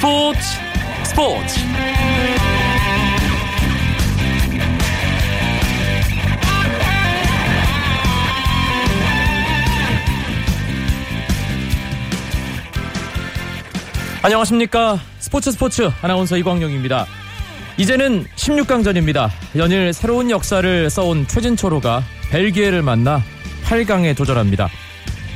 스포츠 스포츠. 안녕하십니까. 스포츠 스포츠 아나운서 이광용입니다. 이제는 16강전입니다. 연일 새로운 역사를 써온 최진철호가 벨기에를 만나 8강에 도전합니다.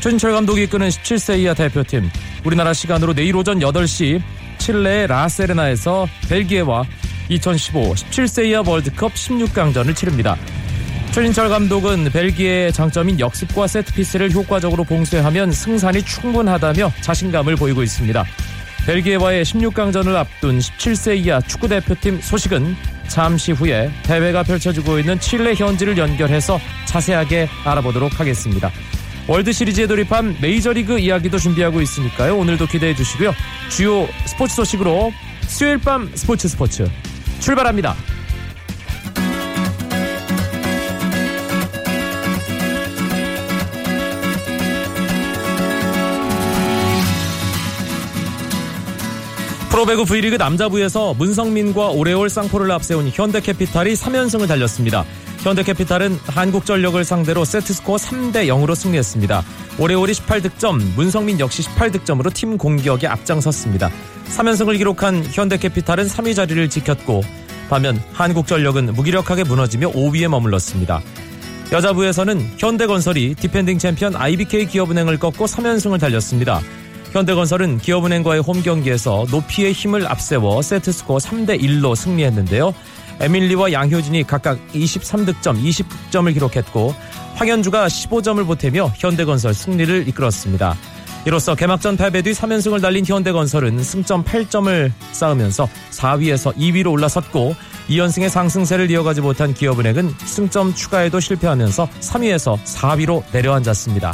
최진철 감독이 이끄는 17세 이하 대표팀. 우리나라 시간으로 내일 오전 8시 칠레의 라세르나에서 벨기에와 2015 17세 이하 월드컵 16강전을 치릅니다. 최진철 감독은 벨기에의 장점인 역습과 세트피스를 효과적으로 봉쇄하면 승산이 충분하다며 자신감을 보이고 있습니다. 벨기에와의 16강전을 앞둔 17세 이하 축구대표팀 소식은 잠시 후에 대회가 펼쳐지고 있는 칠레 현지를 연결해서 자세하게 알아보도록 하겠습니다. 월드 시리즈에 돌입한 메이저리그 이야기도 준비하고 있으니까요. 오늘도 기대해 주시고요. 주요 스포츠 소식으로 수요일 밤 스포츠 스포츠 출발합니다. 프로배구 V리그 남자부에서 문성민과 오레올 쌍포를 앞세운 현대캐피탈이 3연승을 달렸습니다. 현대캐피탈은 한국전력을 상대로 세트스코어 3대 0으로 승리했습니다. 오레올이 18득점, 문성민 역시 18득점으로 팀 공격에 앞장섰습니다. 3연승을 기록한 현대캐피탈은 3위 자리를 지켰고 반면 한국전력은 무기력하게 무너지며 5위에 머물렀습니다. 여자부에서는 현대건설이 디펜딩 챔피언 IBK 기업은행을 꺾고 3연승을 달렸습니다. 현대건설은 기업은행과의 홈 경기에서 높이의 힘을 앞세워 세트스코어 3대 1로 승리했는데요. 에밀리와 양효진이 각각 23득점, 20득점을 기록했고 황현주가 15점을 보태며 현대건설 승리를 이끌었습니다. 이로써 개막전 패배 뒤 3연승을 달린 현대건설은 승점 8점을 쌓으면서 4위에서 2위로 올라섰고 2연승의 상승세를 이어가지 못한 기업은행은 승점 추가에도 실패하면서 3위에서 4위로 내려앉았습니다.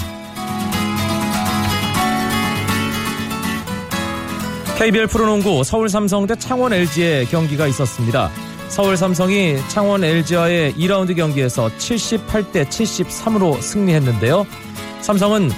KBL 프로농구 서울 삼성 대 창원 LG의 경기가 있었습니다. 서울 삼성이 창원 LG와의 2라운드 경기에서 78대 73으로 승리했는데요. 삼성은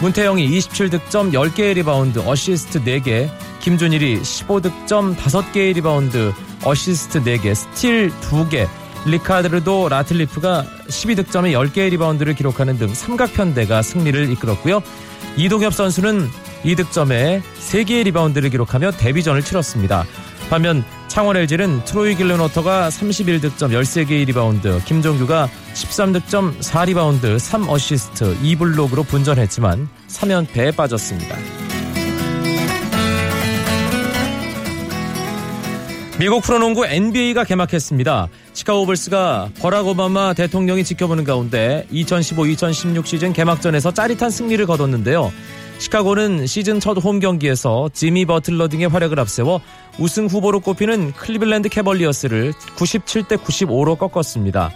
문태영이 27득점 10개의 리바운드, 어시스트 4개, 김준일이 15득점 5개의 리바운드, 어시스트 4개, 스틸 2개, 리카르도 라틀리프가 12득점에 10개의 리바운드를 기록하는 등 삼각편대가 승리를 이끌었고요. 이동엽 선수는 2득점에 3개의 리바운드를 기록하며 데뷔전을 치렀습니다. 반면 창원 LG는 트로이 길렌워터가 31득점 13개의 리바운드, 김종규가 13득점 4리바운드 3어시스트 2블록으로 분전했지만 3연패에 빠졌습니다. 미국 프로농구 NBA가 개막했습니다. 시카고 불스가 버락 오바마 대통령이 지켜보는 가운데 2015-2016 시즌 개막전에서 짜릿한 승리를 거뒀는데요. 시카고는 시즌 첫 홈 경기에서 지미 버틀러 등의 활약을 앞세워 우승 후보로 꼽히는 클리블랜드 캐벌리어스를 97대 95로 꺾었습니다.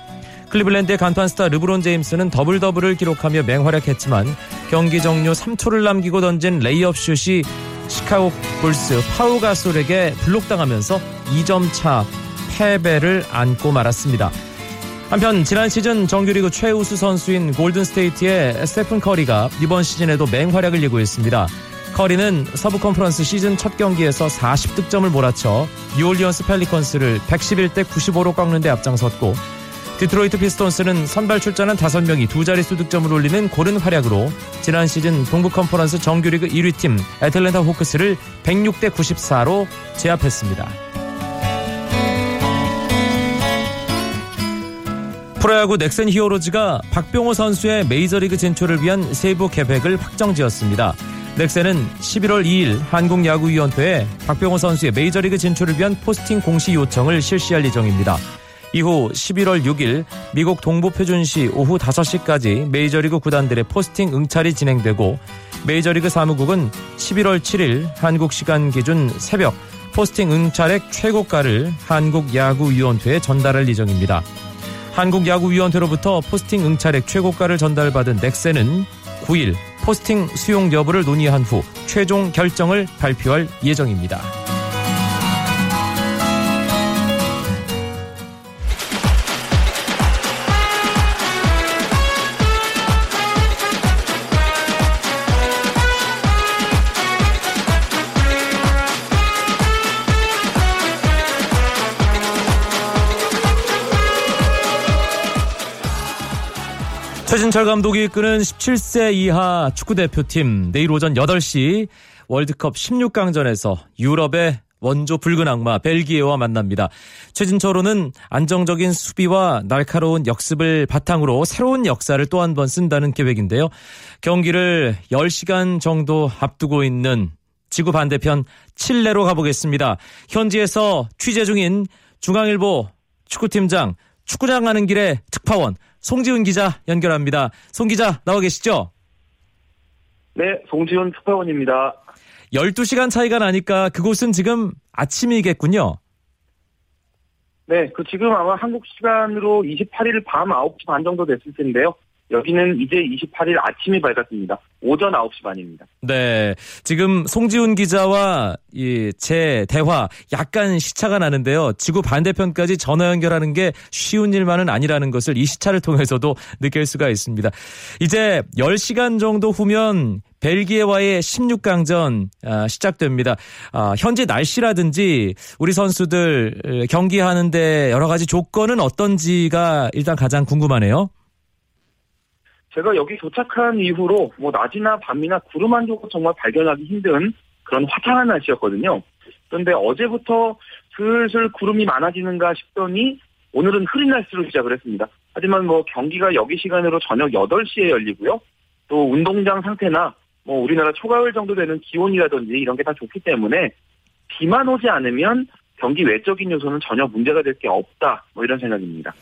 클리블랜드의 간판 스타 르브론 제임스는 더블 더블을 기록하며 맹활약했지만 경기 종료 3초를 남기고 던진 레이업 슛이 시카고 불스 파우 가솔에게 블록당하면서 2점 차 패배를 안고 말았습니다. 한편 지난 시즌 정규리그 최우수 선수인 골든스테이트의 스테픈 커리가 이번 시즌에도 맹활약을 예고했습니다. 커리는 서부 컨퍼런스 시즌 첫 경기에서 40득점을 몰아쳐 뉴올리언스 펠리컨스를 111대 95로 꺾는 데 앞장섰고 디트로이트 피스톤스는 선발 출전한 5명이 두 자릿수 득점을 올리는 고른 활약으로 지난 시즌 동부 컨퍼런스 정규리그 1위 팀 애틀랜타 호크스를 106대 94로 제압했습니다. 프로야구 넥센 히어로즈가 박병호 선수의 메이저리그 진출을 위한 세부 계획을 확정지었습니다. 넥센은 11월 2일 한국야구위원회에 박병호 선수의 메이저리그 진출을 위한 포스팅 공시 요청을 실시할 예정입니다. 이후 11월 6일 미국 동부 표준시 오후 5시까지 메이저리그 구단들의 포스팅 응찰이 진행되고 메이저리그 사무국은 11월 7일 한국 시간 기준 새벽 포스팅 응찰액 최고가를 한국야구위원회에 전달할 예정입니다. 한국야구위원회로부터 포스팅 응찰액 최고가를 전달받은 넥센은 9일 포스팅 수용 여부를 논의한 후 최종 결정을 발표할 예정입니다. 최진철 감독이 이끄는 17세 이하 축구대표팀 내일 오전 8시 월드컵 16강전에서 유럽의 원조 붉은 악마 벨기에와 만납니다. 최진철호는 안정적인 수비와 날카로운 역습을 바탕으로 새로운 역사를 또 한 번 쓴다는 계획인데요. 경기를 10시간 정도 앞두고 있는 지구 반대편 칠레로 가보겠습니다. 현지에서 취재 중인 중앙일보 축구팀장 축구장 가는 길에 특파원 송지훈 기자 연결합니다. 송 기자 나와 계시죠? 네, 송지훈 특파원입니다. 12시간 차이가 나니까 그곳은 지금 아침이겠군요. 네, 그 지금 아마 한국 시간으로 28일 밤 9시 반 정도 됐을 텐데요. 여기는 이제 28일 아침이 밝았습니다. 오전 9시 반입니다. 네. 지금 송지훈 기자와 이 제 대화 약간 시차가 나는데요. 지구 반대편까지 전화 연결하는 게 쉬운 일만은 아니라는 것을 이 시차를 통해서도 느낄 수가 있습니다. 이제 10시간 정도 후면 벨기에와의 16강전 아, 시작됩니다. 아, 현재 날씨라든지 우리 선수들 경기하는데 여러 가지 조건은 어떤지가 일단 가장 궁금하네요. 제가 여기 도착한 이후로 뭐 낮이나 밤이나 구름 한 조각 정말 발견하기 힘든 그런 화창한 날씨였거든요. 그런데 어제부터 슬슬 구름이 많아지는가 싶더니 오늘은 흐린 날씨로 시작을 했습니다. 하지만 뭐 경기가 여기 시간으로 저녁 8시에 열리고요. 또 운동장 상태나 뭐 우리나라 초가을 정도 되는 기온이라든지 이런 게 다 좋기 때문에 비만 오지 않으면 경기 외적인 요소는 전혀 문제가 될 게 없다. 뭐 이런 생각입니다.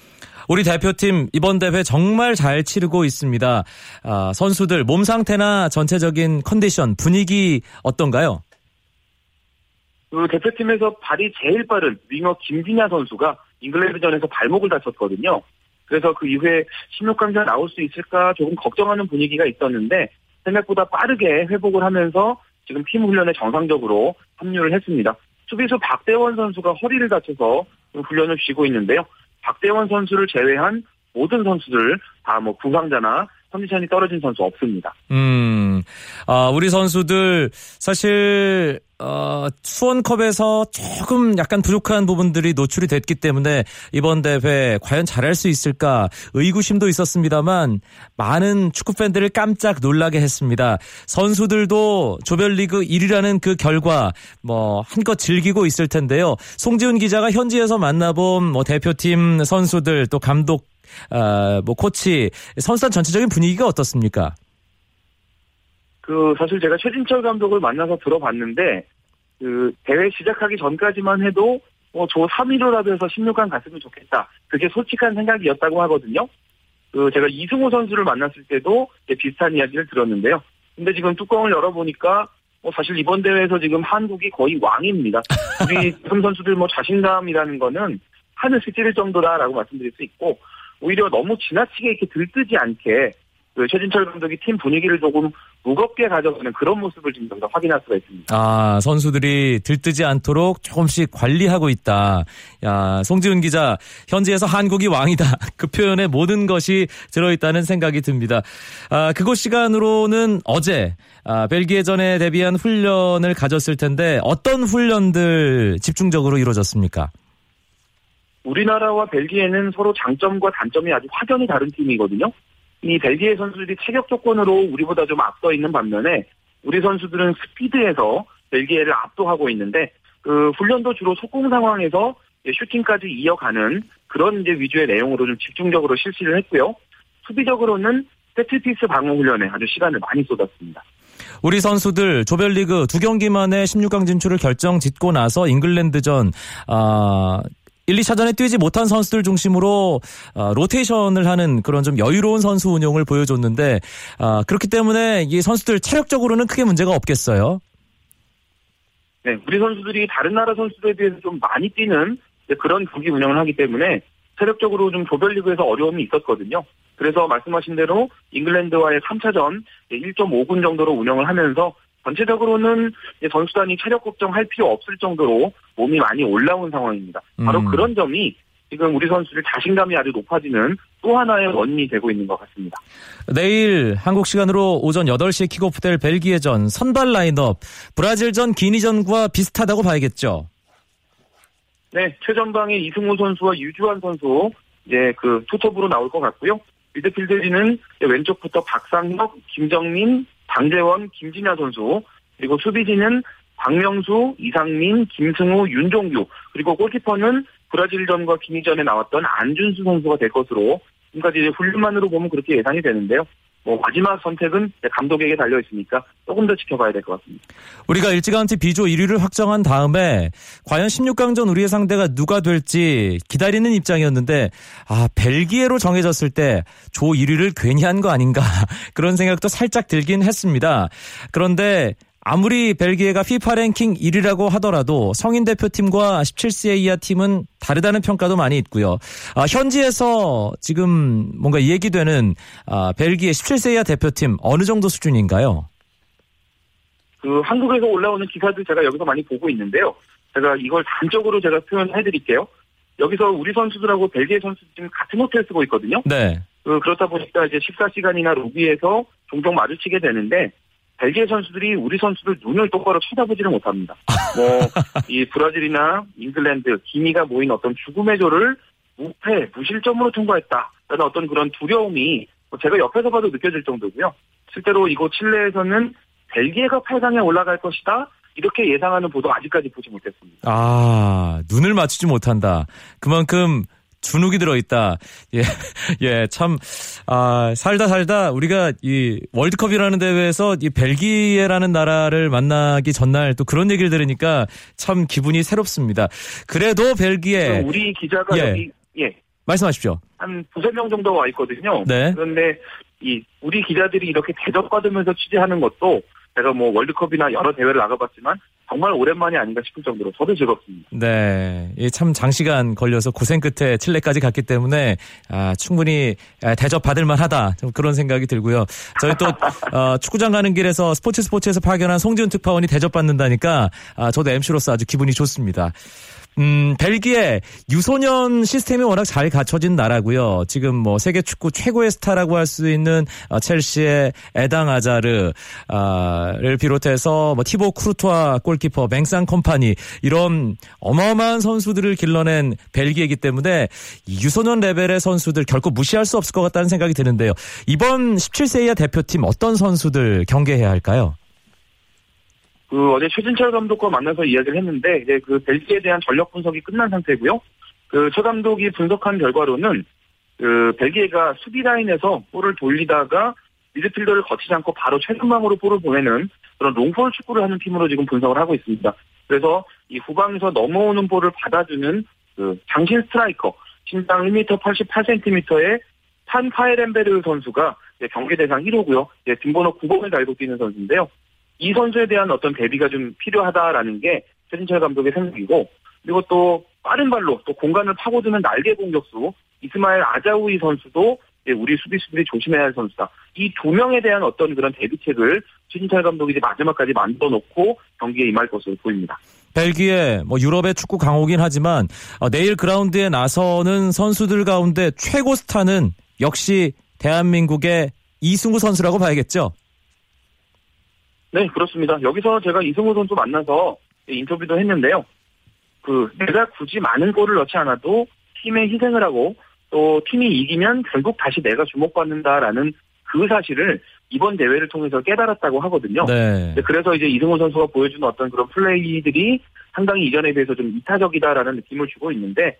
우리 대표팀 이번 대회 정말 잘 치르고 있습니다. 아, 선수들 몸 상태나 전체적인 컨디션 분위기 어떤가요? 그 대표팀에서 발이 제일 빠른 윙어 김진야 선수가 잉글랜드전에서 발목을 다쳤거든요. 그래서 그 이후에 16강전 나올 수 있을까 조금 걱정하는 분위기가 있었는데 생각보다 빠르게 회복을 하면서 지금 팀 훈련에 정상적으로 합류를 했습니다. 수비수 박대원 선수가 허리를 다쳐서 훈련을 쉬고 있는데요. 박대원 선수를 제외한 모든 선수들 다 뭐 부상자나 컨디션이 떨어진 선수 없습니다. 음, 아, 우리 선수들 사실 어, 수원컵에서 조금 약간 부족한 부분들이 노출이 됐기 때문에 이번 대회 과연 잘할 수 있을까 의구심도 있었습니다만 많은 축구 팬들을 깜짝 놀라게 했습니다. 선수들도 조별리그 1위라는 그 결과 뭐 한껏 즐기고 있을 텐데요. 송지훈 기자가 현지에서 만나본 뭐 대표팀 선수들 또 감독 어, 뭐 코치 선수단 전체적인 분위기가 어떻습니까? 그 사실 제가 최진철 감독을 만나서 들어봤는데 그 대회 시작하기 전까지만 해도 뭐조 3위로라도 해서 16강 갔으면 좋겠다. 그게 솔직한 생각이었다고 하거든요. 그 제가 이승호 선수를 만났을 때도 비슷한 이야기를 들었는데요. 근데 지금 뚜껑을 열어보니까 뭐 사실 이번 대회에서 지금 한국이 거의 왕입니다. 우리 선수들 뭐 자신감이라는 거는 하늘을 찌를 정도다라고 말씀드릴 수 있고 오히려 너무 지나치게 이렇게 들뜨지 않게 그 최진철 감독이 팀 분위기를 조금 무겁게 가져가는 그런 모습을 지금 여기서 확인할 수가 있습니다. 아, 선수들이 들뜨지 않도록 조금씩 관리하고 있다. 야, 송지훈 기자, 현지에서 한국이 왕이다. 그 표현에 모든 것이 들어있다는 생각이 듭니다. 아, 그곳 시간으로는 어제, 아, 벨기에전에 대비한 훈련을 가졌을 텐데 어떤 훈련들 집중적으로 이루어졌습니까? 우리나라와 벨기에는 서로 장점과 단점이 아주 확연히 다른 팀이거든요. 이 벨기에 선수들이 체격 조건으로 우리보다 좀 앞서 있는 반면에 우리 선수들은 스피드에서 벨기에를 압도하고 있는데 그 훈련도 주로 속공 상황에서 슈팅까지 이어가는 그런 이제 위주의 내용으로 좀 집중적으로 실시를 했고요. 수비적으로는 세트피스 방어 훈련에 아주 시간을 많이 쏟았습니다. 우리 선수들 조별리그 두 경기 만에 16강 진출을 결정 짓고 나서 잉글랜드전 아 1, 2차전에 뛰지 못한 선수들 중심으로 어, 로테이션을 하는 그런 좀 여유로운 선수 운영을 보여줬는데 어, 그렇기 때문에 이 선수들 체력적으로는 크게 문제가 없겠어요. 네, 우리 선수들이 다른 나라 선수들에 비해서 좀 많이 뛰는 그런 경기 운영을 하기 때문에 체력적으로 좀 조별리그에서 어려움이 있었거든요. 그래서 말씀하신 대로 잉글랜드와의 3차전 1.5분 정도로 운영을 하면서 전체적으로는 선수단이 체력 걱정할 필요 없을 정도로 몸이 많이 올라온 상황입니다. 바로 음. 그런 점이 지금 우리 선수들 자신감이 아주 높아지는 또 하나의 원인이 되고 있는 것 같습니다. 내일 한국 시간으로 오전 8시에 킥오프될 벨기에전 선발 라인업 브라질전 기니전과 비슷하다고 봐야겠죠. 네, 최전방에 이승우 선수와 유주환 선수 이제 그 투톱으로 나올 것 같고요. 미드필드진은 왼쪽부터 박상혁, 김정민, 방재원, 김진야 선수 그리고 수비진은 박명수, 이상민, 김승우, 윤종규 그리고 골키퍼는 브라질전과 기니전에 나왔던 안준수 선수가 될 것으로 지금까지 훈련만으로 보면 그렇게 예상이 되는데요. 뭐 마지막 선택은 감독에게 달려 있으니까 조금 더 지켜봐야 될 것 같습니다. 우리가 일찌감치 B조 1위를 확정한 다음에 과연 16강전 우리의 상대가 누가 될지 기다리는 입장이었는데 아 벨기에로 정해졌을 때 조 1위를 괜히 한 거 아닌가 그런 생각도 살짝 들긴 했습니다. 그런데 아무리 벨기에가 피파 랭킹 1위라고 하더라도 성인 대표팀과 17세 이하 팀은 다르다는 평가도 많이 있고요. 아, 현지에서 지금 뭔가 얘기되는 아, 벨기에 17세 이하 대표팀 어느 정도 수준인가요? 그 한국에서 올라오는 기사들 제가 여기서 많이 보고 있는데요. 제가 이걸 단적으로 제가 표현해 드릴게요. 여기서 우리 선수들하고 벨기에 선수들 지금 같은 호텔 쓰고 있거든요. 네. 그, 그렇다 보니까 이제 14시간이나 로비에서 종종 마주치게 되는데 벨기에 선수들이 우리 선수들 눈을 똑바로 쳐다보지를 못합니다. 뭐 이 브라질이나 잉글랜드, 기니가 모인 어떤 죽음의 조를 무패, 무실점으로 통과했다라는 어떤 그런 두려움이 뭐 제가 옆에서 봐도 느껴질 정도고요. 실제로 이곳 칠레에서는 벨기에가 8강에 올라갈 것이다. 이렇게 예상하는 보도 아직까지 보지 못했습니다. 아, 눈을 맞추지 못한다. 그만큼 주눅이 들어있다. 예, 예, 참, 아, 살다 살다 우리가 이 월드컵이라는 대회에서 이 벨기에라는 나라를 만나기 전날 또 그런 얘기를 들으니까 참 기분이 새롭습니다. 그래도 벨기에. 우리 기자가 예. 여기, 예. 말씀하십시오. 한 두세 명 정도 와 있거든요. 네. 그런데 이 우리 기자들이 이렇게 대접받으면서 취재하는 것도 제가 뭐 월드컵이나 여러 대회를 나가봤지만 정말 오랜만이 아닌가 싶을 정도로 저도 즐겁습니다. 네, 예, 참 장시간 걸려서 고생 끝에 칠레까지 갔기 때문에 아, 충분히 대접 받을 만하다 좀 그런 생각이 들고요. 저희 또 어, 축구장 가는 길에서 스포츠 스포츠에서 파견한 송지훈 특파원이 대접 받는다니까 아, 저도 MC로서 아주 기분이 좋습니다. 음, 벨기에 유소년 시스템이 워낙 잘 갖춰진 나라고요. 지금 뭐 세계 축구 최고의 스타라고 할 수 있는 어, 첼시의 에당 아자르를 비롯해서 뭐 티보 쿠르투아 골키퍼 뱅상 콤파니 이런 어마어마한 선수들을 길러낸 벨기에이기 때문에 유소년 레벨의 선수들 결코 무시할 수 없을 것 같다는 생각이 드는데요. 이번 17세 이하 대표팀 어떤 선수들 경계해야 할까요? 그 어제 최진철 감독과 만나서 이야기를 했는데 이제 그 벨기에 대한 전력 분석이 끝난 상태고요. 그 최 감독이 분석한 결과로는 그 벨기에가 수비 라인에서 볼을 돌리다가 미드필더를 거치지 않고 바로 최전방으로 볼을 보내는 그런 롱볼 축구를 하는 팀으로 지금 분석을 하고 있습니다. 그래서 이 후방에서 넘어오는 볼을 받아주는 그 장신 스트라이커 신장 1m 88cm의 판 파에렌베르 선수가 경기 대상 1호고요. 등번호 9번을 달고 뛰는 선수인데요. 이 선수에 대한 어떤 대비가 좀 필요하다라는 게 최진철 감독의 생각이고 그리고 또 빠른 발로 또 공간을 파고드는 날개 공격수 이스마엘 아자우이 선수도 우리 수비수들이 조심해야 할 선수다. 이 두 명에 대한 어떤 그런 대비책을 최진철 감독이 이제 마지막까지 만들어 놓고 경기에 임할 것으로 보입니다. 벨기에 뭐 유럽의 축구 강호긴 하지만 어, 내일 그라운드에 나서는 선수들 가운데 최고 스타는 역시 대한민국의 이승우 선수라고 봐야겠죠. 네, 그렇습니다. 여기서 제가 이승우 선수 만나서 인터뷰도 했는데요. 그 내가 굳이 많은 골을 넣지 않아도 팀에 희생을 하고 또 팀이 이기면 결국 다시 내가 주목받는다라는 그 사실을 이번 대회를 통해서 깨달았다고 하거든요. 네. 그래서 이제 이승우 선수가 보여주는 어떤 그런 플레이들이 상당히 이전에 비해서 좀 이타적이다라는 느낌을 주고 있는데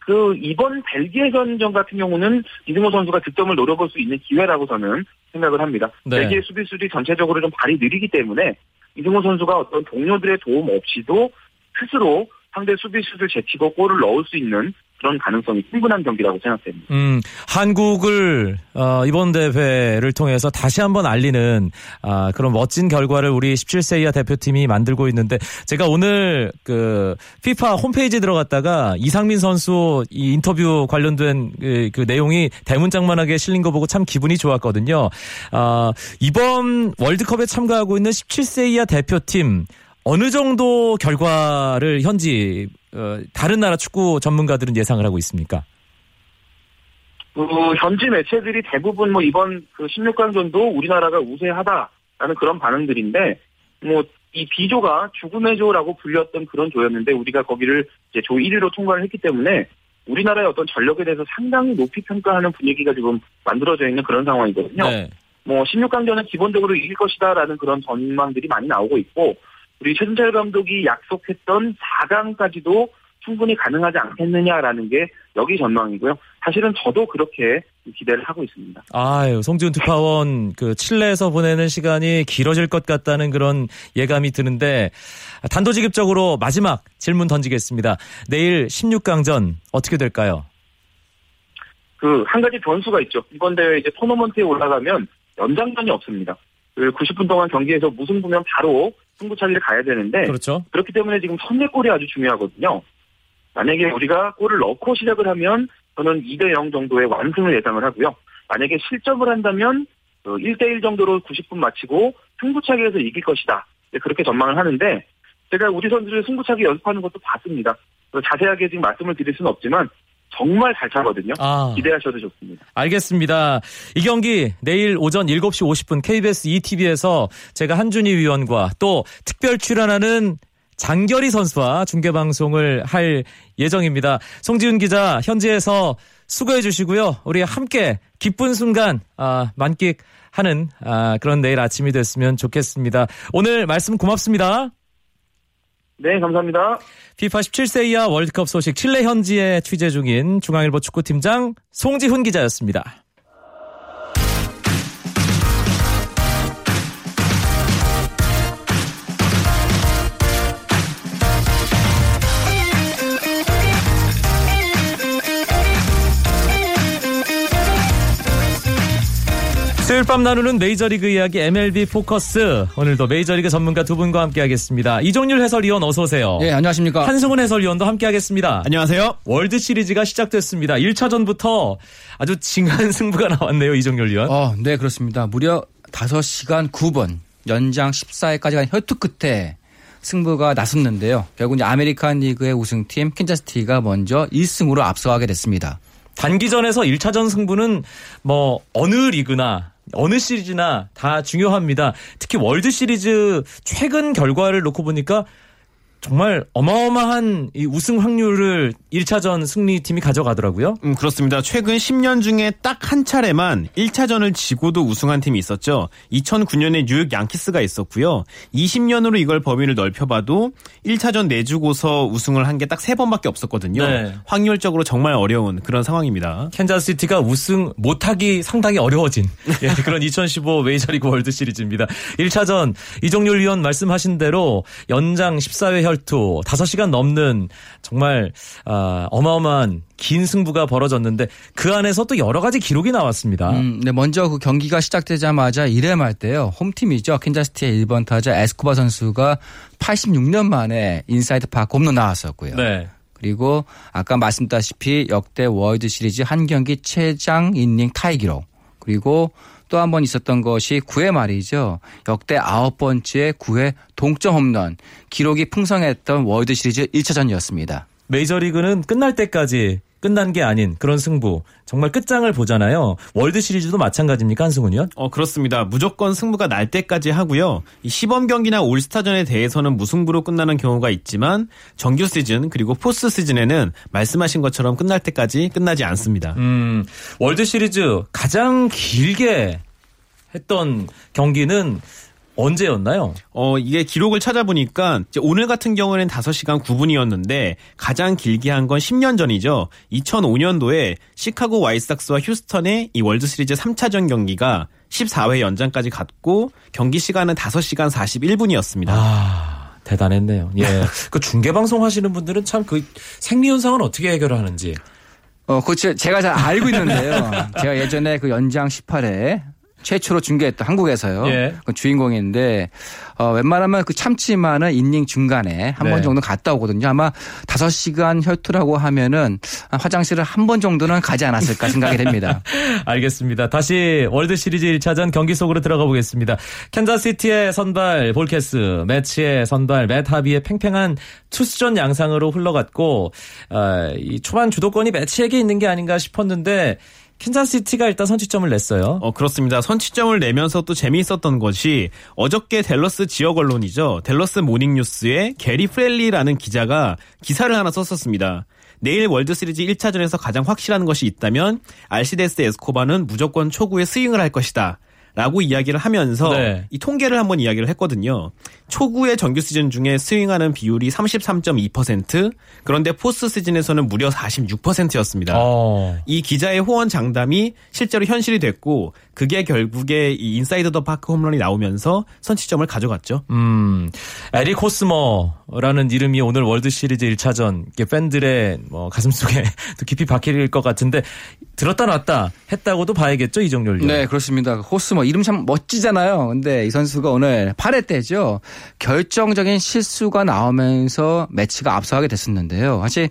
그 이번 벨기에 전전 같은 경우는 이승호 선수가 득점을 노려볼 수 있는 기회라고 저는 생각을 합니다. 네. 벨기에 수비수들이 전체적으로 좀 발이 느리기 때문에 이승호 선수가 어떤 동료들의 도움 없이도 스스로 상대 수비수들 제치고 골을 넣을 수 있는 그런 가능성이 충분한 경기라고 생각됩니다. 음, 한국을 어, 이번 대회를 통해서 다시 한번 알리는 아, 그런 멋진 결과를 우리 17세 이하 대표팀이 만들고 있는데 제가 오늘 그 피파 홈페이지 들어갔다가 이상민 선수 이 인터뷰 관련된 그, 그 내용이 대문짝만하게 실린 거 보고 참 기분이 좋았거든요. 아, 이번 월드컵에 참가하고 있는 17세 이하 대표팀 어느 정도 결과를 현지 어, 다른 나라 축구 전문가들은 예상을 하고 있습니까? 그 현지 매체들이 대부분 뭐 이번 그 16강전도 우리나라가 우세하다라는 그런 반응들인데 뭐이 B조가 죽음의 조라고 불렸던 그런 조였는데 우리가 거기를 이제 조 1위로 통과를 했기 때문에 우리나라의 어떤 전력에 대해서 상당히 높이 평가하는 분위기가 지금 만들어져 있는 그런 상황이거든요. 네. 뭐 16강전은 기본적으로 이길 것이다라는 그런 전망들이 많이 나오고 있고 우리 최준철 감독이 약속했던 4강까지도 충분히 가능하지 않겠느냐라는 게 여기 전망이고요. 사실은 저도 그렇게 기대를 하고 있습니다. 아유, 송지훈 특파원 그 칠레에서 보내는 시간이 길어질 것 같다는 그런 예감이 드는데 단도직입적으로 마지막 질문 던지겠습니다. 내일 16강전 어떻게 될까요? 그 한 가지 변수가 있죠. 이번 대회 이제 토너먼트에 올라가면 연장전이 없습니다. 그 90분 동안 경기에서 무승부면 바로 승부차기를 가야 되는데 그렇죠. 그렇기 때문에 지금 선제골이 아주 중요하거든요. 만약에 우리가 골을 넣고 시작을 하면 저는 2대 0 정도의 완승을 예상을 하고요. 만약에 실점을 한다면 1대1 어, 정도로 90분 마치고 승부차기에서 이길 것이다. 그렇게 전망을 하는데 제가 우리 선수들 승부차기 연습하는 것도 봤습니다. 자세하게 지금 말씀을 드릴 수는 없지만 정말 잘 차거든요. 아. 기대하셔도 좋습니다. 알겠습니다. 이 경기 내일 오전 7시 50분 KBS ETV에서 제가 한준희 위원과 또 특별 출연하는 장결희 선수와 중계 방송을 할 예정입니다. 송지훈 기자 현지에서 수고해 주시고요. 우리 함께 기쁜 순간 아, 만끽하는 아, 그런 내일 아침이 됐으면 좋겠습니다. 오늘 말씀 고맙습니다. 네, 감사합니다. FIFA 17세 이하 월드컵 소식 칠레 현지에 취재 중인 중앙일보 축구팀장 송지훈 기자였습니다. 수요일 밤 나누는 메이저리그 이야기 MLB 포커스. 오늘도 메이저리그 전문가 두 분과 함께하겠습니다. 이종률 해설위원 어서 오세요. 네, 안녕하십니까. 한승훈 해설위원도 함께하겠습니다. 안녕하세요. 월드 시리즈가 시작됐습니다. 1차전부터 아주 징한 승부가 나왔네요, 이종률 위원. 어, 네, 그렇습니다. 무려 5시간 9분, 연장 14회까지 간 혈투 끝에 승부가 났었는데요. 결국 이제 아메리칸 리그의 우승팀 캔자스시티가 먼저 1승으로 앞서가게 됐습니다. 단기전에서 1차전 승부는 뭐 어느 리그나 어느 시리즈나 다 중요합니다. 특히 월드 시리즈 최근 결과를 놓고 보니까 정말 어마어마한 이 우승 확률을 1차전 승리팀이 가져가더라고요. 음, 그렇습니다. 최근 10년 중에 딱 한 차례만 1차전을 지고도 우승한 팀이 있었죠. 2009년에 뉴욕 양키스가 있었고요. 20년으로 이걸 범위를 넓혀봐도 1차전 내주고서 우승을 한 게 딱 3번밖에 없었거든요. 네. 확률적으로 정말 어려운 그런 상황입니다. 캔자스시티가 우승 못하기 상당히 어려워진 예, 그런 2015 메이저리그 월드 시리즈입니다. 1차전 이종률 위원 말씀하신 대로 연장 14회 혈투 5시간 넘는 정말 아, 어마어마한 긴 승부가 벌어졌는데 그 안에서 또 여러 가지 기록이 나왔습니다. 음, 네, 먼저 그 경기가 시작되자마자 1회 말 때요. 홈팀이죠. 캔자스시티의 1번 타자 에스코바 선수가 86년 만에 inside park 홈런 나왔었고요. 네. 그리고 아까 말씀드렸다시피 역대 월드 시리즈 한 경기 최장 이닝 타이 기록. 그리고 또 한 번 있었던 것이 9회 말이죠. 역대 아홉 번째 9회 동점 홈런 기록이 풍성했던 월드 시리즈 1차전이었습니다. 메이저리그는 끝날 때까지 끝난 게 아닌 그런 승부. 정말 끝장을 보잖아요. 월드 시리즈도 마찬가지입니까, 한승훈 위원? 어, 그렇습니다. 무조건 승부가 날 때까지 하고요. 이 시범 경기나 올스타전에 대해서는 무승부로 끝나는 경우가 있지만 정규 시즌 그리고 포스트 시즌에는 말씀하신 것처럼 끝날 때까지 끝나지 않습니다. 음, 월드 시리즈 가장 길게 했던 경기는 언제였나요? 어, 이게 기록을 찾아보니까 오늘 같은 경우에는 5시간 9분이었는데 가장 길게 한 건 10년 전이죠. 2005년도에 시카고 화이트삭스와 휴스턴의 이 월드 시리즈 3차전 경기가 14회 연장까지 갔고 경기 시간은 5시간 41분이었습니다. 아, 대단했네요. 예. 그 중계 방송 하시는 분들은 참 그 생리 현상은 어떻게 해결하는지 어, 그렇죠. 제가 잘 알고 있는데요. 제가 예전에 그 연장 18회 최초로 중계했던 한국에서요. 예. 그 주인공인데 어, 웬만하면 그 참지만은 이닝 중간에 한번 네. 정도 갔다 오거든요. 아마 5시간 혈투라고 하면은 화장실을 한 번 정도는 가지 않았을까 생각이 됩니다. 알겠습니다. 다시 월드 시리즈 1차전 경기 속으로 들어가 보겠습니다. 캔자스시티의 선발 볼케스, 메츠의 선발 맷 하비의 팽팽한 투수전 양상으로 흘러갔고 어, 이 초반 주도권이 메츠에게 있는 게 아닌가 싶었는데 캔자스시티가 일단 선취점을 냈어요. 어, 그렇습니다. 선취점을 내면서 또 재미있었던 것이 어저께 댈러스 지역 언론이죠. 댈러스 모닝뉴스에 게리 프렐리라는 기자가 기사를 하나 썼었습니다. 내일 월드 시리즈 1차전에서 가장 확실한 것이 있다면 알시데스 에스코바는 무조건 초구에 스윙을 할 것이다. 라고 이야기를 하면서 네. 이 통계를 한번 이야기를 했거든요. 초구의 정규 시즌 중에 스윙하는 비율이 33.2% 그런데 포스트 시즌에서는 무려 46%였습니다. 어. 이 기자의 호언 장담이 실제로 현실이 됐고 그게 결국에 이 inside the park 홈런이 나오면서 선취점을 가져갔죠. 음. 에릭 호스머라는 이름이 오늘 월드 시리즈 1차전 팬들의 뭐 가슴 속에 또 깊이 박힐 것 같은데 들었다 놨다 했다고도 봐야겠죠 이종률 네 그렇습니다. 호스머 이름 참 멋지잖아요. 근데 이 선수가 오늘 8회 때죠. 결정적인 실수가 나오면서 메츠가 앞서가게 됐었는데요. 사실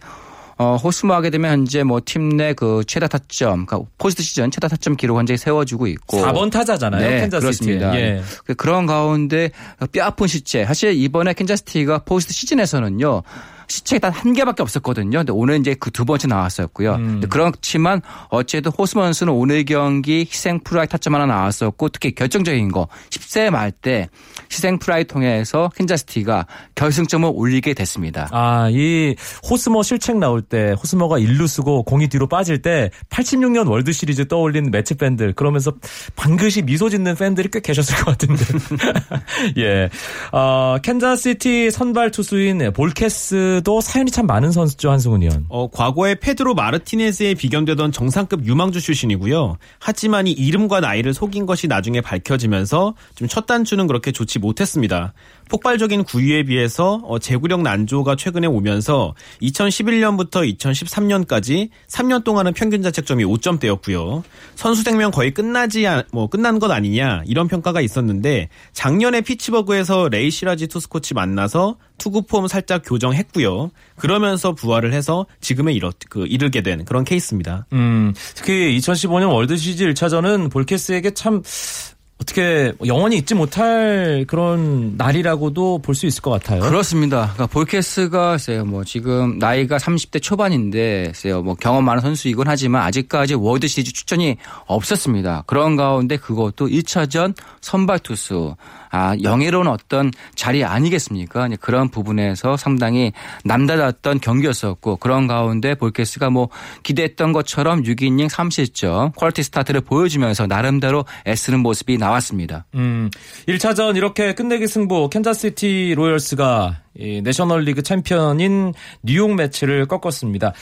어, 호스머 하게 되면 현재 뭐 팀 내 그 최다 타점, 그러니까 포스트 시즌 최다 타점 기록 현재 세워주고 있고. 4번 타자잖아요. 네, 캔자스시티. 그렇습니다. 예. 그 그런 가운데 뼈 아픈 시체. 사실 이번에 캔자스시티가 포스트 시즌에서는요. 실책이 단 한 개밖에 없었거든요. 근데 오늘 이제 그 두 번째 나왔었고요. 음. 그렇지만 어쨌든 호스머는 오늘 경기 희생 플라이 타점 하나 나왔었고 특히 결정적인 거 14회 말 때 희생 플라이 통해서 캔자스시티가 결승점을 올리게 됐습니다. 아, 이 호스머 실책 나올 때 호스머가 일루 쓰고 공이 뒤로 빠질 때 86년 월드 시리즈 떠올린 메츠 팬들 그러면서 방긋이 미소 짓는 팬들이 꽤 계셨을 것 같은데. 예. 어, 캔자스시티 선발 투수인 볼케스도 사연이 참 많은 선수죠 한승훈 위원. 어, 과거에 페드로 마르티네스에 비견되던 정상급 유망주 출신이고요. 하지만 이 이름과 나이를 속인 것이 나중에 밝혀지면서 좀 첫 단추는 그렇게 좋지 못했습니다. 폭발적인 구위에 비해서 어, 제구력 난조가 최근에 오면서 2011년부터 2013년까지 3년 동안은 평균 자책점이 5점대였고요. 선수 생명 거의 끝나지 뭐 끝난 것 아니냐 이런 평가가 있었는데 작년에 피츠버그에서 레이 시어리지 투수코치 만나서 투구 폼 살짝 교정했고요. 그러면서 부활을 해서 지금에 이르, 그, 이르게 된 그런 케이스입니다. 음, 특히 2015년 월드 시리즈 1차전은 볼케스에게 참 어떻게 영원히 잊지 못할 그런 날이라고도 볼 수 있을 것 같아요. 그렇습니다. 그러니까 볼케스가 글쎄요, 뭐 지금 나이가 30대 초반인데 글쎄요, 뭐 경험 많은 선수이곤 하지만 아직까지 월드 시리즈 출전이 없었습니다. 그런 가운데 그것도 1차전 선발 투수 아, 영예로운 어떤 자리 아니겠습니까? 그런 부분에서 상당히 남달랐던 경기였었고 그런 가운데 볼케스가 뭐 기대했던 것처럼 6이닝 3실점 퀄리티 스타트를 보여주면서 나름대로 애쓰는 모습이 나왔습니다. 음, 1차전 이렇게 끝내기 승부 캔자스시티 로열스가 내셔널리그 챔피언인 뉴욕 메츠를 꺾었습니다.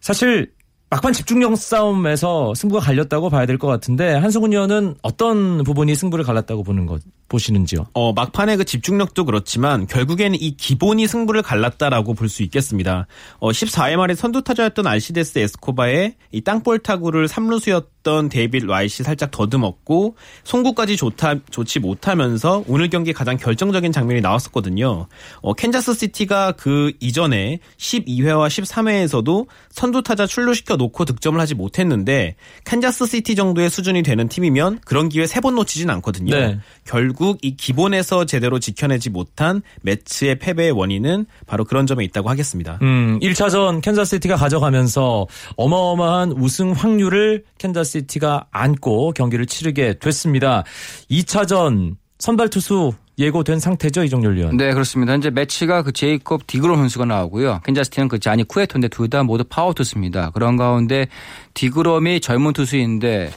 사실 막판 집중력 싸움에서 승부가 갈렸다고 봐야 될 것 같은데 한승훈 위원은 어떤 부분이 승부를 갈랐다고 보는 것 보시는지요? 어, 막판의 그 집중력도 그렇지만 결국에는 이 기본이 승부를 갈랐다라고 볼 수 있겠습니다. 어, 14회 말에 선두타자였던 알시데스 에스코바의 이 땅볼 타구를 3루수였던 데이빗 라이트가 살짝 더듬었고 송구까지 좋다 좋지 못하면서 오늘 경기 가장 결정적인 장면이 나왔었거든요. 어, 캔자스 시티가 그 이전에 12회와 13회에서도 선두타자 출루시켜 놓고 득점을 하지 못했는데 캔자스 시티 정도의 수준이 되는 팀이면 그런 기회 세 번 놓치진 않거든요. 네. 결국 이 기본에서 제대로 지켜내지 못한 메츠의 패배의 원인은 바로 그런 점에 있다고 하겠습니다. 음, 1차전 캔자스시티가 가져가면서 어마어마한 우승 확률을 캔자스시티가 안고 경기를 치르게 됐습니다. 2차전 선발 투수 예고된 상태죠 이종률 위원. 네 그렇습니다. 현재 메츠가 그 제이콥 디그롬 선수가 나오고요. 캔자스시티는 그 자니 쿠에토인데 둘 다 모두 파워 투수입니다. 그런 가운데 디그롬이 젊은 투수인데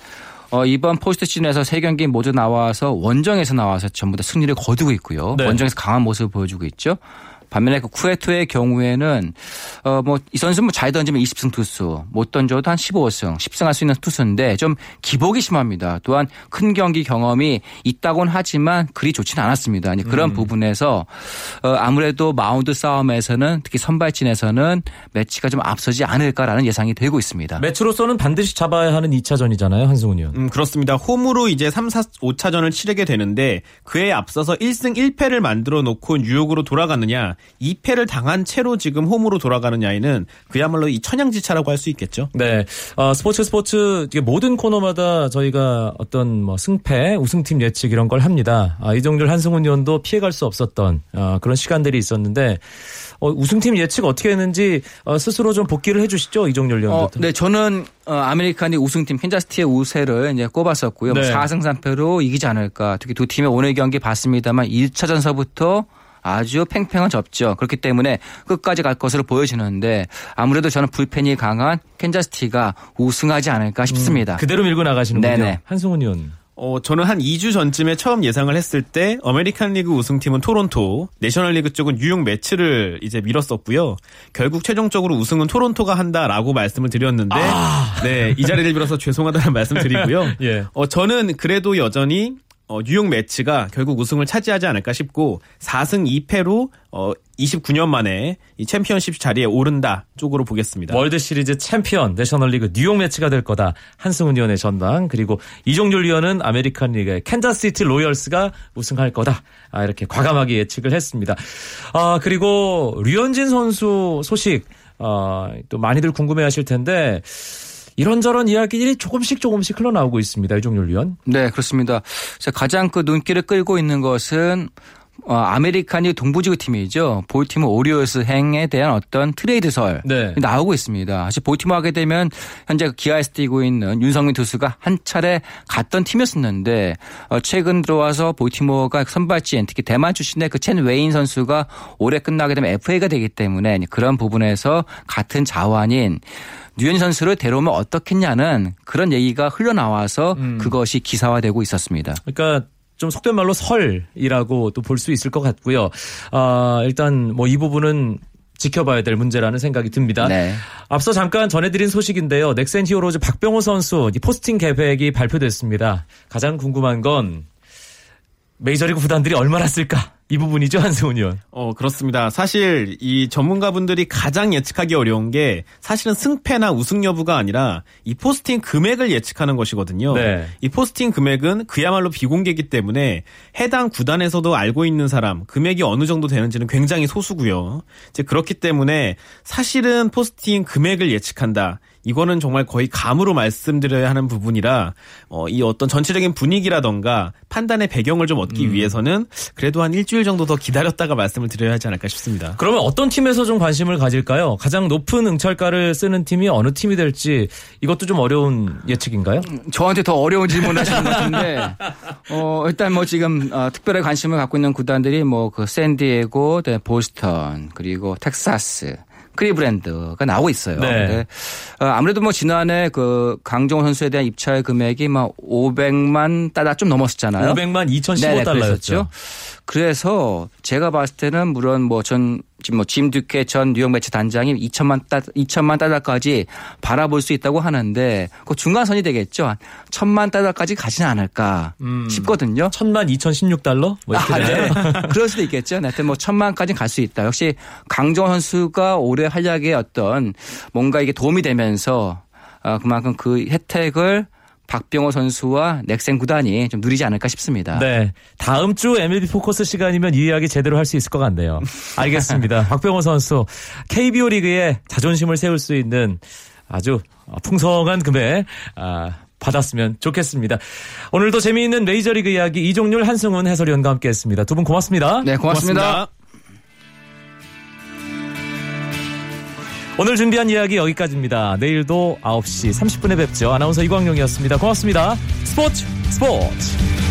어, 이번 포스트 시즌에서 세 경기 모두 나와서 원정에서 나와서 전부 다 승리를 거두고 있고요. 네. 원정에서 강한 모습을 보여주고 있죠. 반면에 그 쿠에토의 경우에는 어 뭐 이 선수는 뭐잘 던지면 20승 투수, 못 던져도 한 15승, 10승 할 수 있는 투수인데 좀 기복이 심합니다. 또한 큰 경기 경험이 있다곤 하지만 그리 좋지는 않았습니다. 그런 음. 부분에서 어 아무래도 마운드 싸움에서는 특히 선발진에서는 매치가 좀 앞서지 않을까라는 예상이 되고 있습니다. 매치로서는 반드시 잡아야 하는 2차전이잖아요, 한승훈 의원. 음, 그렇습니다. 홈으로 이제 3, 4, 5차전을 치르게 되는데 그에 앞서서 1승 1패를 만들어 놓고 뉴욕으로 돌아가느냐 2패를 당한 채로 지금 홈으로 돌아가느냐에는 그야말로 이 천양지차라고 할 수 있겠죠. 네. 어, 스포츠 스포츠 모든 코너마다 저희가 어떤 뭐 승패, 우승팀 예측 이런 걸 합니다. 아, 이종률 한승훈 위원도 피해갈 수 없었던 어, 그런 시간들이 있었는데 어, 우승팀 예측 어떻게 했는지 어, 스스로 좀 복기를 해주시죠 이종률 위원부터. 어, 네, 저는 어, 아메리칸리그 우승팀 캔자스시티의 우세를 이제 꼽았었고요. 네. 4승 3패로 이기지 않을까. 특히 두 팀의 오늘 경기 봤습니다만 1차전서부터 아주 팽팽한 접전이죠. 그렇기 때문에 끝까지 갈 것으로 보여지는데 아무래도 저는 불펜이 강한 캔자스시티가 우승하지 않을까 싶습니다. 음, 그대로 밀고 나가시는군요. 네네. 한승훈 위원. 어, 저는 한 2주 전쯤에 처음 예상을 했을 때 아메리칸 리그 우승팀은 토론토, 내셔널 리그 쪽은 뉴욕 메츠를 이제 밀었었고요. 결국 최종적으로 우승은 토론토가 한다라고 말씀을 드렸는데 아~ 네, 이 자리를 빌어서 죄송하다는 말씀 드리고요. 예. 어, 저는 그래도 여전히 어, 뉴욕 메츠가 결국 우승을 차지하지 않을까 싶고 4승 2패로 어, 29년 만에 이 챔피언십 자리에 오른다 쪽으로 보겠습니다. 월드 시리즈 챔피언 내셔널리그 뉴욕 메츠가 될 거다. 한승훈 위원의 전망 그리고 이종률 위원은 아메리칸 리그의 캔자스시티 로열스가 우승할 거다. 아, 이렇게 과감하게 예측을 했습니다. 아 그리고 류현진 선수 소식 아, 또 많이들 궁금해하실 텐데. 이런저런 이야기들이 조금씩 조금씩 흘러나오고 있습니다. 이종률 위원. 네, 그렇습니다. 가장 그 눈길을 끌고 있는 것은 어, 아메리칸리그 동부지구 팀이죠. 볼티모어 오리올스 행에 대한 어떤 트레이드설 네. 나오고 있습니다. 사실 볼티모어 하게 되면 현재 기아에서 뛰고 있는 윤석민 투수가 한 차례 갔던 팀이었었는데 어, 최근 들어와서 볼티모어가 선발진 특히 대만 출신의 그 첸 웨인 선수가 올해 끝나게 되면 FA가 되기 때문에 그런 부분에서 같은 자원인 류현 선수를 데려오면 어떻겠냐는 그런 얘기가 흘러나와서 음. 그것이 기사화되고 있었습니다. 그러니까 좀 속된 말로 설이라고 또 볼 수 있을 것 같고요. 아, 일단 뭐 이 부분은 지켜봐야 될 문제라는 생각이 듭니다. 네. 앞서 잠깐 전해드린 소식인데요. 넥센 히어로즈 박병호 선수 포스팅 계획이 발표됐습니다. 가장 궁금한 건 메이저리그 구단들이 얼마나 쓸까? 이 부분이죠, 한세훈 위원. 어, 그렇습니다. 사실 이 전문가분들이 가장 예측하기 어려운 게 사실은 승패나 우승 여부가 아니라 이 포스팅 금액을 예측하는 것이거든요. 네. 이 포스팅 금액은 그야말로 비공개이기 때문에 해당 구단에서도 알고 있는 사람, 금액이 어느 정도 되는지는 굉장히 소수고요. 이제 그렇기 때문에 사실은 포스팅 금액을 예측한다. 이거는 정말 거의 감으로 말씀드려야 하는 부분이라 어, 이 어떤 전체적인 분위기라던가 판단의 배경을 좀 얻기 음. 위해서는 그래도 한 일주일 정도 더 기다렸다가 말씀을 드려야 하지 않을까 싶습니다. 그러면 어떤 팀에서 좀 관심을 가질까요? 가장 높은 응찰가를 쓰는 팀이 어느 팀이 될지 이것도 좀 어려운 예측인가요? 저한테 더 어려운 질문을 하시는 것 같은데 어, 일단 뭐 지금 어, 특별히 관심을 갖고 있는 구단들이 뭐 그 샌디에고, 네, 보스턴 그리고 텍사스 크리브랜드가 나오고 있어요. 네. 어, 아무래도 뭐 지난해 그 강정호 선수에 대한 입찰 금액이 막 500만 달러 좀 넘었었잖아요. 500만 2,015달러였죠. 그래서 제가 봤을 때는 물론 뭐 전 지금 뭐짐 듀케 전 뉴욕 매치 단장이 2천만 달 2천만 달러까지 바라볼 수 있다고 하는데 그 중간선이 되겠죠. 한 천만 달러까지 가지는 않을까 음. 싶거든요. 천만 2,016 달러? 뭐 아, 네. 그럴 수도 있겠죠. 하여튼 뭐 천만까지는 갈수 있다. 역시 강정 선수가 올해 활약에 어떤 뭔가 이게 도움이 되면서 어, 그만큼 그 혜택을 박병호 선수와 넥센 구단이 좀 누리지 않을까 싶습니다. 네. 다음 주 MLB 포커스 시간이면 이 이야기 제대로 할 수 있을 것 같네요. 알겠습니다. 박병호 선수 KBO 리그에 자존심을 세울 수 있는 아주 풍성한 금액 아, 받았으면 좋겠습니다. 오늘도 재미있는 메이저리그 이야기 이종률 한승훈 해설위원과 함께했습니다. 두 분 고맙습니다. 네, 고맙습니다. 고맙습니다. 오늘 준비한 이야기 여기까지입니다. 내일도 9시 30분에 뵙죠. 아나운서 이광용이었습니다. 고맙습니다. 스포츠 스포츠